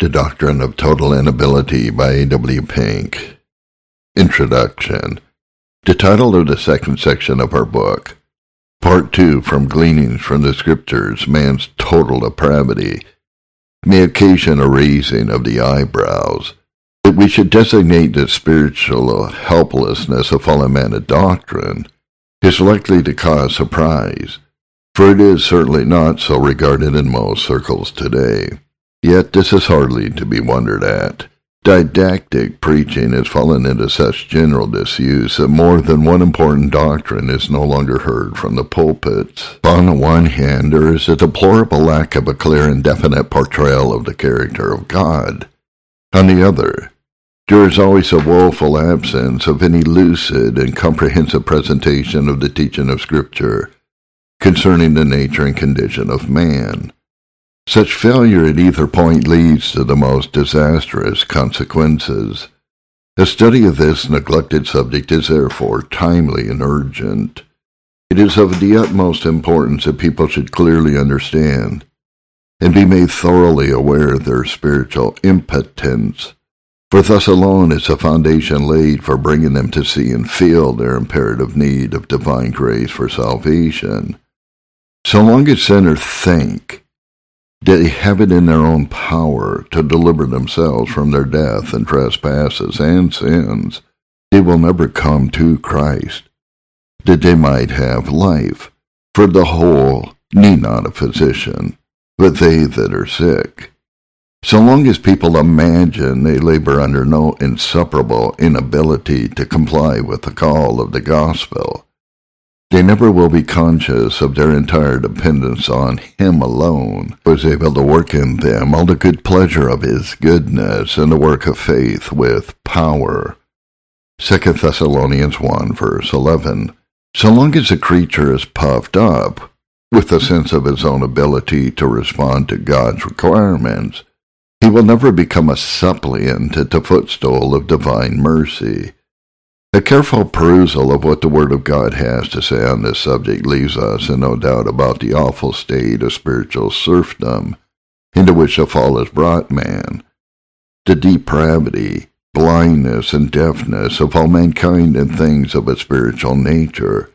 The Doctrine of Total Inability by A. W. Pink. Introduction. The title of the second section of our book. Part 2 from Gleanings from the Scriptures, Man's Total Depravity, may occasion a raising of the eyebrows. That we should designate the spiritual helplessness of fallen man a doctrine is likely to cause surprise, for it is certainly not so regarded in most circles today. Yet this is hardly to be wondered at. Didactic preaching has fallen into such general disuse that more than one important doctrine is no longer heard from the pulpits. On the one hand, there is a deplorable lack of a clear and definite portrayal of the character of God. On the other, there is always a woeful absence of any lucid and comprehensive presentation of the teaching of Scripture concerning the nature and condition of man. Such failure at either point leads to the most disastrous consequences. A study of this neglected subject is therefore timely and urgent. It is of the utmost importance that people should clearly understand and be made thoroughly aware of their spiritual impotence, for thus alone is a foundation laid for bringing them to see and feel their imperative need of divine grace for salvation. So long as sinners think they have it in their own power to deliver themselves from their death and trespasses and sins. They will never come to Christ, that they might have life. For the whole need not a physician, but they that are sick. So long as people imagine they labor under no insuperable inability to comply with the call of the gospel, they never will be conscious of their entire dependence on Him alone, who is able to work in them all the good pleasure of His goodness and the work of faith with power. 2 Thessalonians 1 verse 11. So long as a creature is puffed up with a sense of his own ability to respond to God's requirements, he will never become a suppliant at the footstool of divine mercy. A careful perusal of what the Word of God has to say on this subject leaves us in no doubt about the awful state of spiritual serfdom into which the fall has brought man, the depravity, blindness, and deafness of all mankind in things of a spiritual nature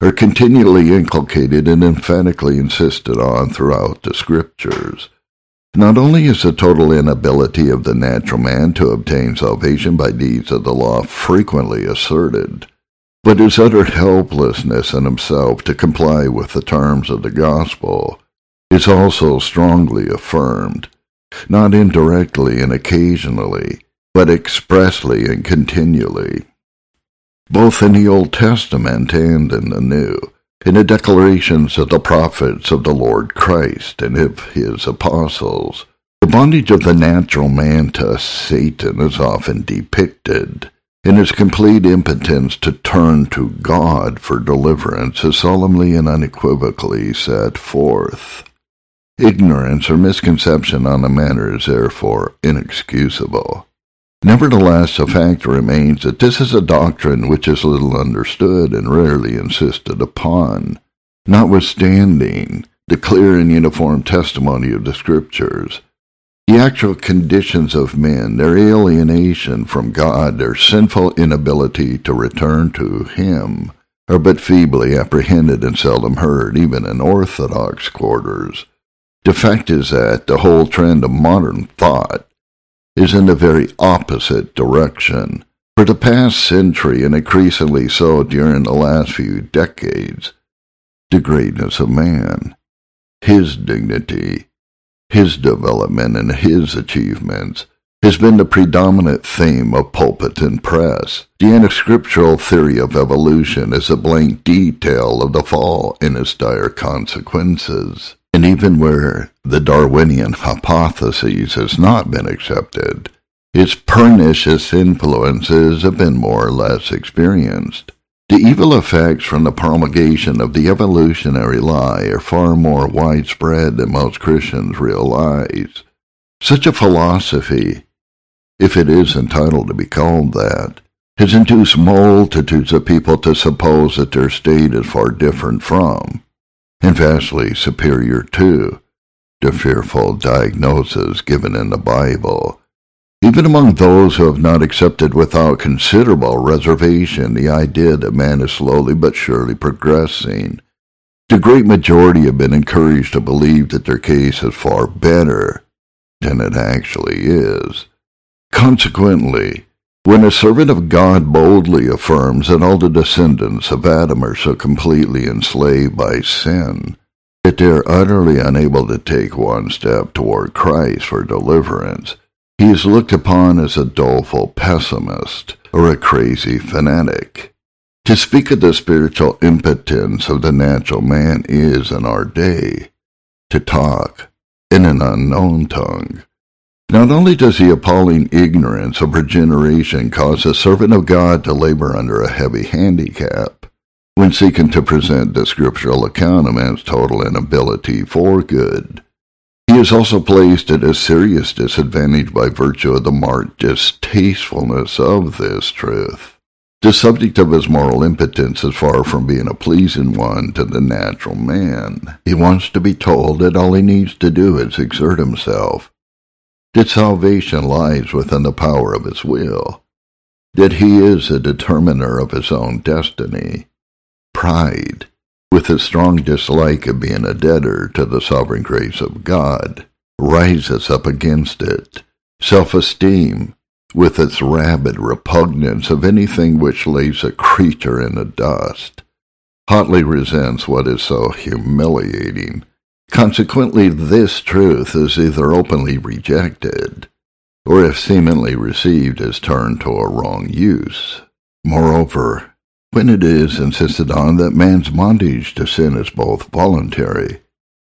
are continually inculcated and emphatically insisted on throughout the Scriptures. Not only is the total inability of the natural man to obtain salvation by deeds of the law frequently asserted, but his utter helplessness in himself to comply with the terms of the gospel is also strongly affirmed, not indirectly and occasionally, but expressly and continually. Both in the Old Testament and in the New, in the declarations of the prophets of the Lord Christ and of his apostles, the bondage of the natural man to Satan is often depicted, and his complete impotence to turn to God for deliverance is solemnly and unequivocally set forth. Ignorance or misconception on the matter is therefore inexcusable. Nevertheless, the fact remains that this is a doctrine which is little understood and rarely insisted upon, notwithstanding the clear and uniform testimony of the Scriptures. The actual conditions of men, their alienation from God, their sinful inability to return to Him, are but feebly apprehended and seldom heard, even in orthodox quarters. The fact is that the whole trend of modern thought is in the very opposite direction. For the past century, and increasingly so during the last few decades, the greatness of man, his dignity, his development, and his achievements has been the predominant theme of pulpit and press. The anti-scriptural theory of evolution is a blank detail of the fall and its dire consequences. And even where the Darwinian hypothesis has not been accepted, its pernicious influences have been more or less experienced. The evil effects from the promulgation of the evolutionary lie are far more widespread than most Christians realize. Such a philosophy, if it is entitled to be called that, has induced multitudes of people to suppose that their state is far different from, and vastly superior to, to fearful diagnoses given in the Bible. Even among those who have not accepted without considerable reservation the idea that man is slowly but surely progressing, the great majority have been encouraged to believe that their case is far better than it actually is. Consequently, when a servant of God boldly affirms that all the descendants of Adam are so completely enslaved by sin that they are utterly unable to take one step toward Christ for deliverance, he is looked upon as a doleful pessimist or a crazy fanatic. To speak of the spiritual impotence of the natural man is, in our day, to talk in an unknown tongue. Not only does the appalling ignorance of her generation cause a servant of God to labor under a heavy handicap when seeking to present the scriptural account of man's total inability for good, he is also placed at a serious disadvantage by virtue of the marked distastefulness of this truth. The subject of his moral impotence is far from being a pleasing one to the natural man. He wants to be told that all he needs to do is exert himself that salvation lies within the power of his will, that he is a determiner of his own destiny. Pride, with a strong dislike of being a debtor to the sovereign grace of God, rises up against it. Self-esteem, with its rabid repugnance of anything which lays a creature in the dust, hotly resents what is so humiliating Consequently, this truth is either openly rejected, or if seemingly received, is turned to a wrong use. Moreover, when it is insisted on that man's bondage to sin is both voluntary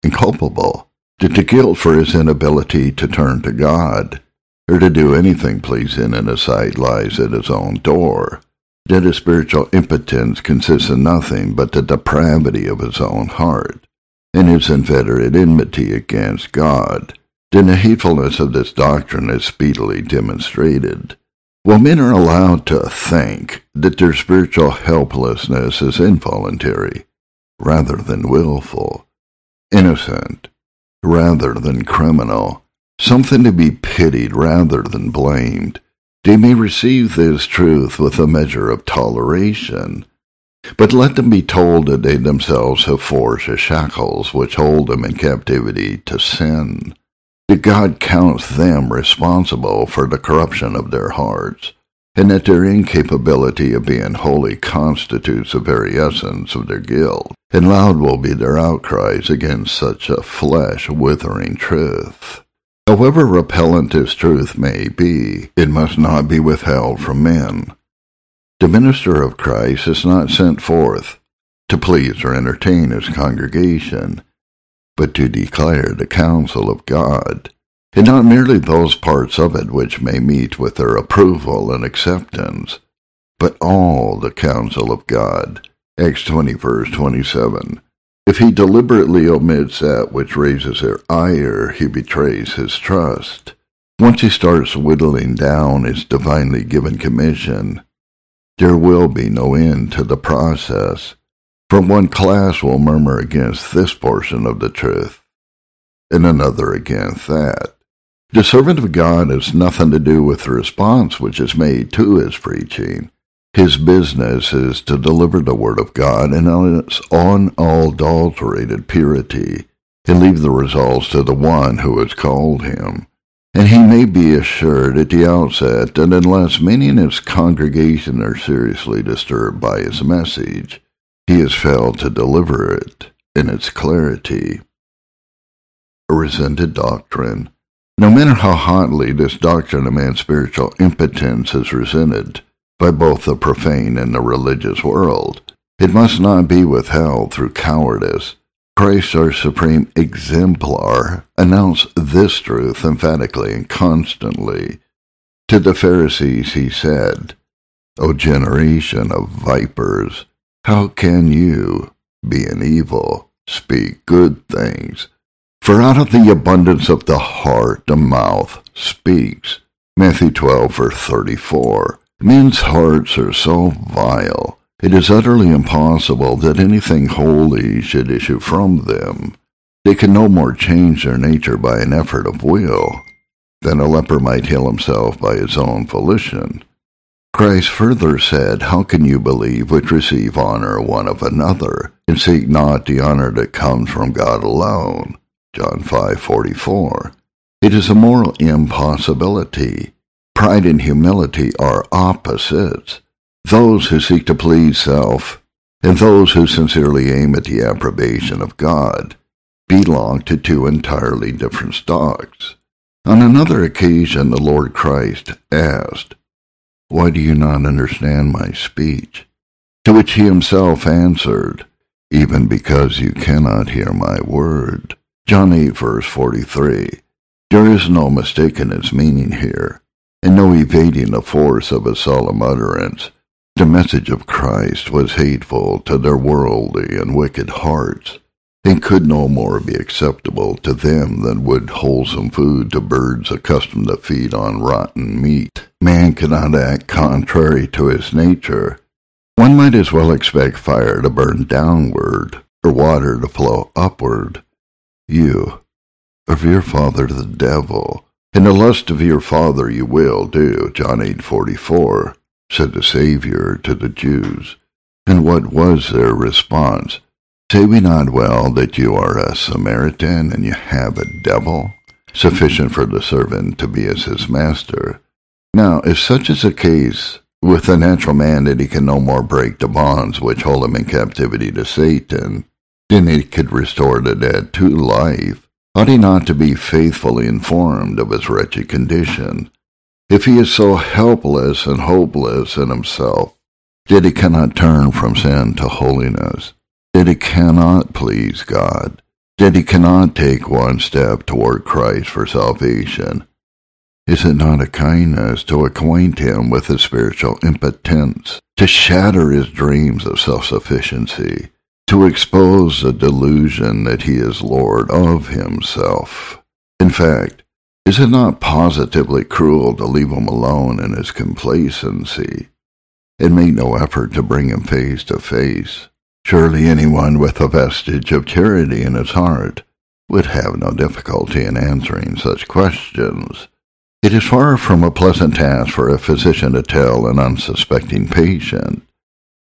and culpable, that the guilt for his inability to turn to God, or to do anything pleasing in his sight lies at his own door, that his spiritual impotence consists in nothing but the depravity of his own heart, and his inveterate enmity against God, then the hatefulness of this doctrine is speedily demonstrated. While men are allowed to think that their spiritual helplessness is involuntary, rather than willful, innocent, rather than criminal, something to be pitied rather than blamed, they may receive this truth with a measure of toleration, but let them be told that they themselves have forged the shackles which hold them in captivity to sin, that God counts them responsible for the corruption of their hearts, and that their incapability of being holy constitutes the very essence of their guilt, and loud will be their outcries against such a flesh-withering truth. However repellent this truth may be, it must not be withheld from men the minister of Christ is not sent forth to please or entertain his congregation, but to declare the counsel of God, and not merely those parts of it which may meet with their approval and acceptance, but all the counsel of God. Acts 20 verse 27. If he deliberately omits that which raises their ire, he betrays his trust. Once he starts whittling down his divinely given commission, there will be no end to the process, for one class will murmur against this portion of the truth, and another against that. The servant of God has nothing to do with the response which is made to his preaching. His business is to deliver the word of God in its unadulterated purity, and leave the results to the one who has called him. And he may be assured at the outset that unless many in his congregation are seriously disturbed by his message, he has failed to deliver it in its clarity. A resented doctrine. No matter how hotly this doctrine of man's spiritual impotence is resented by both the profane and the religious world, it must not be withheld through cowardice Christ, our supreme exemplar, announced this truth emphatically and constantly. To the Pharisees he said, O generation of vipers, how can you, being evil, speak good things? For out of the abundance of the heart the mouth speaks. Matthew 12, verse 34. Men's hearts are so vile it is utterly impossible that anything holy should issue from them. They can no more change their nature by an effort of will than a leper might heal himself by his own volition. Christ further said, How can you believe which receive honor one of another, and seek not the honor that comes from God alone? John 5:44. It is a moral impossibility. Pride and humility are opposites. Those who seek to please self and those who sincerely aim at the approbation of God belong to two entirely different stocks. On another occasion, the Lord Christ asked, why do you not understand my speech? To which he himself answered, Even because you cannot hear my word. John 8, verse 43. There is no mistaking its meaning here, and no evading the force of a solemn utterance. The message of Christ was hateful to their worldly and wicked hearts, and could no more be acceptable to them than would wholesome food to birds accustomed to feed on rotten meat. Man cannot act contrary to his nature. One might as well expect fire to burn downward or water to flow upward. You, of your father the devil, and the lust of your father you will do, John 8:44, said the Savior to the Jews. And what was their response? Say we not well that you are a Samaritan and you have a devil, sufficient for the servant to be as his master? Now, if such is the case with the natural man that he can no more break the bonds which hold him in captivity to Satan, than he could restore the dead to life, ought he not to be faithfully informed of his wretched condition? If he is so helpless and hopeless in himself that he cannot turn from sin to holiness, that he cannot please God, that he cannot take one step toward Christ for salvation. Is it not a kindness to acquaint him with his spiritual impotence, to shatter his dreams of self-sufficiency, to expose the delusion that he is Lord of himself? In fact, is it not positively cruel to leave him alone in his complacency? And make no effort to bring him face to face. Surely anyone with a vestige of charity in his heart would have no difficulty in answering such questions. It is far from a pleasant task for a physician to tell an unsuspecting patient.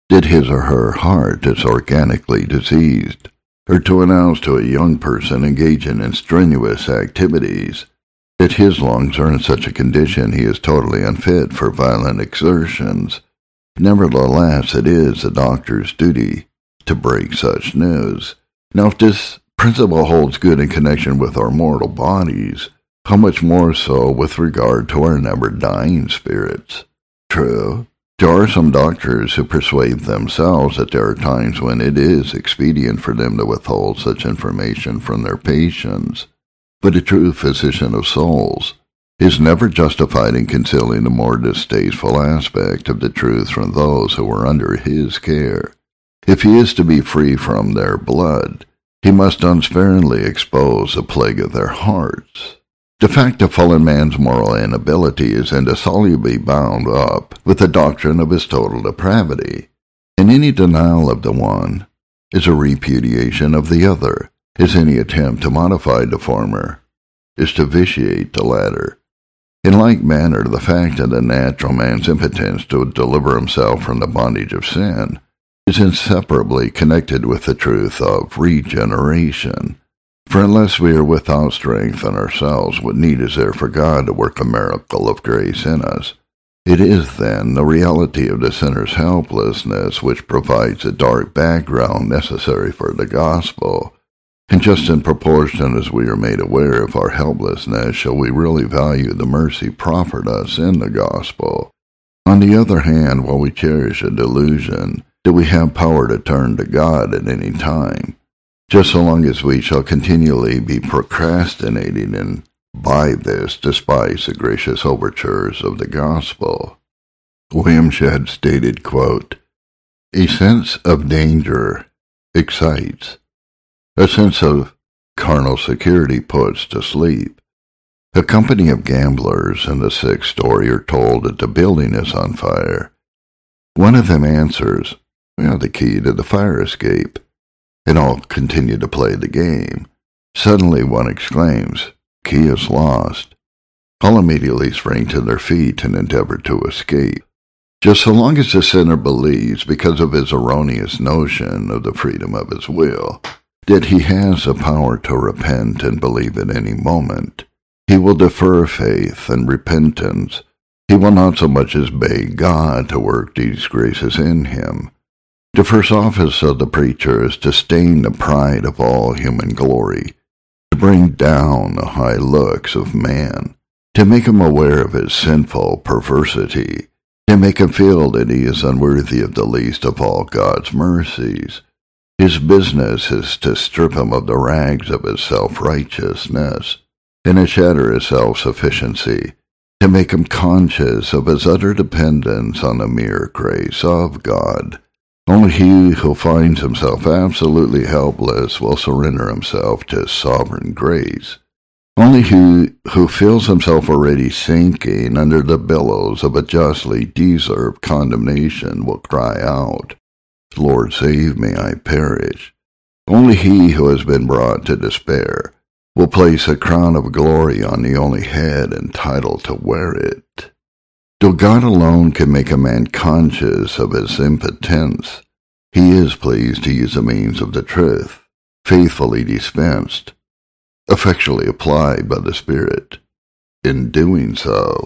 That his or her heart is organically diseased, or to announce to a young person engaging in strenuous activities that his lungs are in such a condition he is totally unfit for violent exertions. Nevertheless, it is the doctor's duty to break such news. Now, if this principle holds good in connection with our mortal bodies, how much more so with regard to our never dying spirits? True, there are some doctors who persuade themselves that there are times when it is expedient for them to withhold such information from their patients. But a true physician of souls is never justified in concealing the more distasteful aspect of the truth from those who are under his care. If he is to be free from their blood, he must unsparingly expose the plague of their hearts. The fact of fallen man's moral inability is indissolubly bound up with the doctrine of his total depravity, and any denial of the one is a repudiation of the other, is any attempt to modify the former, is to vitiate the latter. In like manner, the fact of the natural man's impotence to deliver himself from the bondage of sin is inseparably connected with the truth of regeneration. For unless we are without strength in ourselves, what need is there for God to work a miracle of grace in us? It is, then, the reality of the sinner's helplessness which provides the dark background necessary for the gospel. And just in proportion as we are made aware of our helplessness shall we really value the mercy proffered us in the gospel. On the other hand, while we cherish a delusion, do we have power to turn to God at any time, just so long as we shall continually be procrastinating and by this despise the gracious overtures of the gospel. William Shedd stated, quote, A sense of danger excites. A sense of carnal security puts to sleep. A company of gamblers in the sixth story are told that the building is on fire. One of them answers, we have the key to the fire escape, and all continue to play the game. Suddenly one exclaims, Key is lost. All immediately spring to their feet and endeavor to escape. Just so long as the sinner believes, because of his erroneous notion of the freedom of his will, that he has a power to repent and believe at any moment, he will defer faith and repentance. He will not so much as beg God to work these graces in him. The first office of the preacher is to stain the pride of all human glory, to bring down the high looks of man, to make him aware of his sinful perversity, to make him feel that he is unworthy of the least of all God's mercies. His business is to strip him of the rags of his self-righteousness and to shatter his self-sufficiency, to make him conscious of his utter dependence on the mere grace of God. Only he who finds himself absolutely helpless will surrender himself to sovereign grace. Only he who feels himself already sinking under the billows of a justly deserved condemnation will cry out, Lord, save me, I perish. Only he who has been brought to despair will place a crown of glory on the only head entitled to wear it. Though God alone can make a man conscious of his impotence, he is pleased to use the means of the truth, faithfully dispensed, effectually applied by the Spirit. In doing so,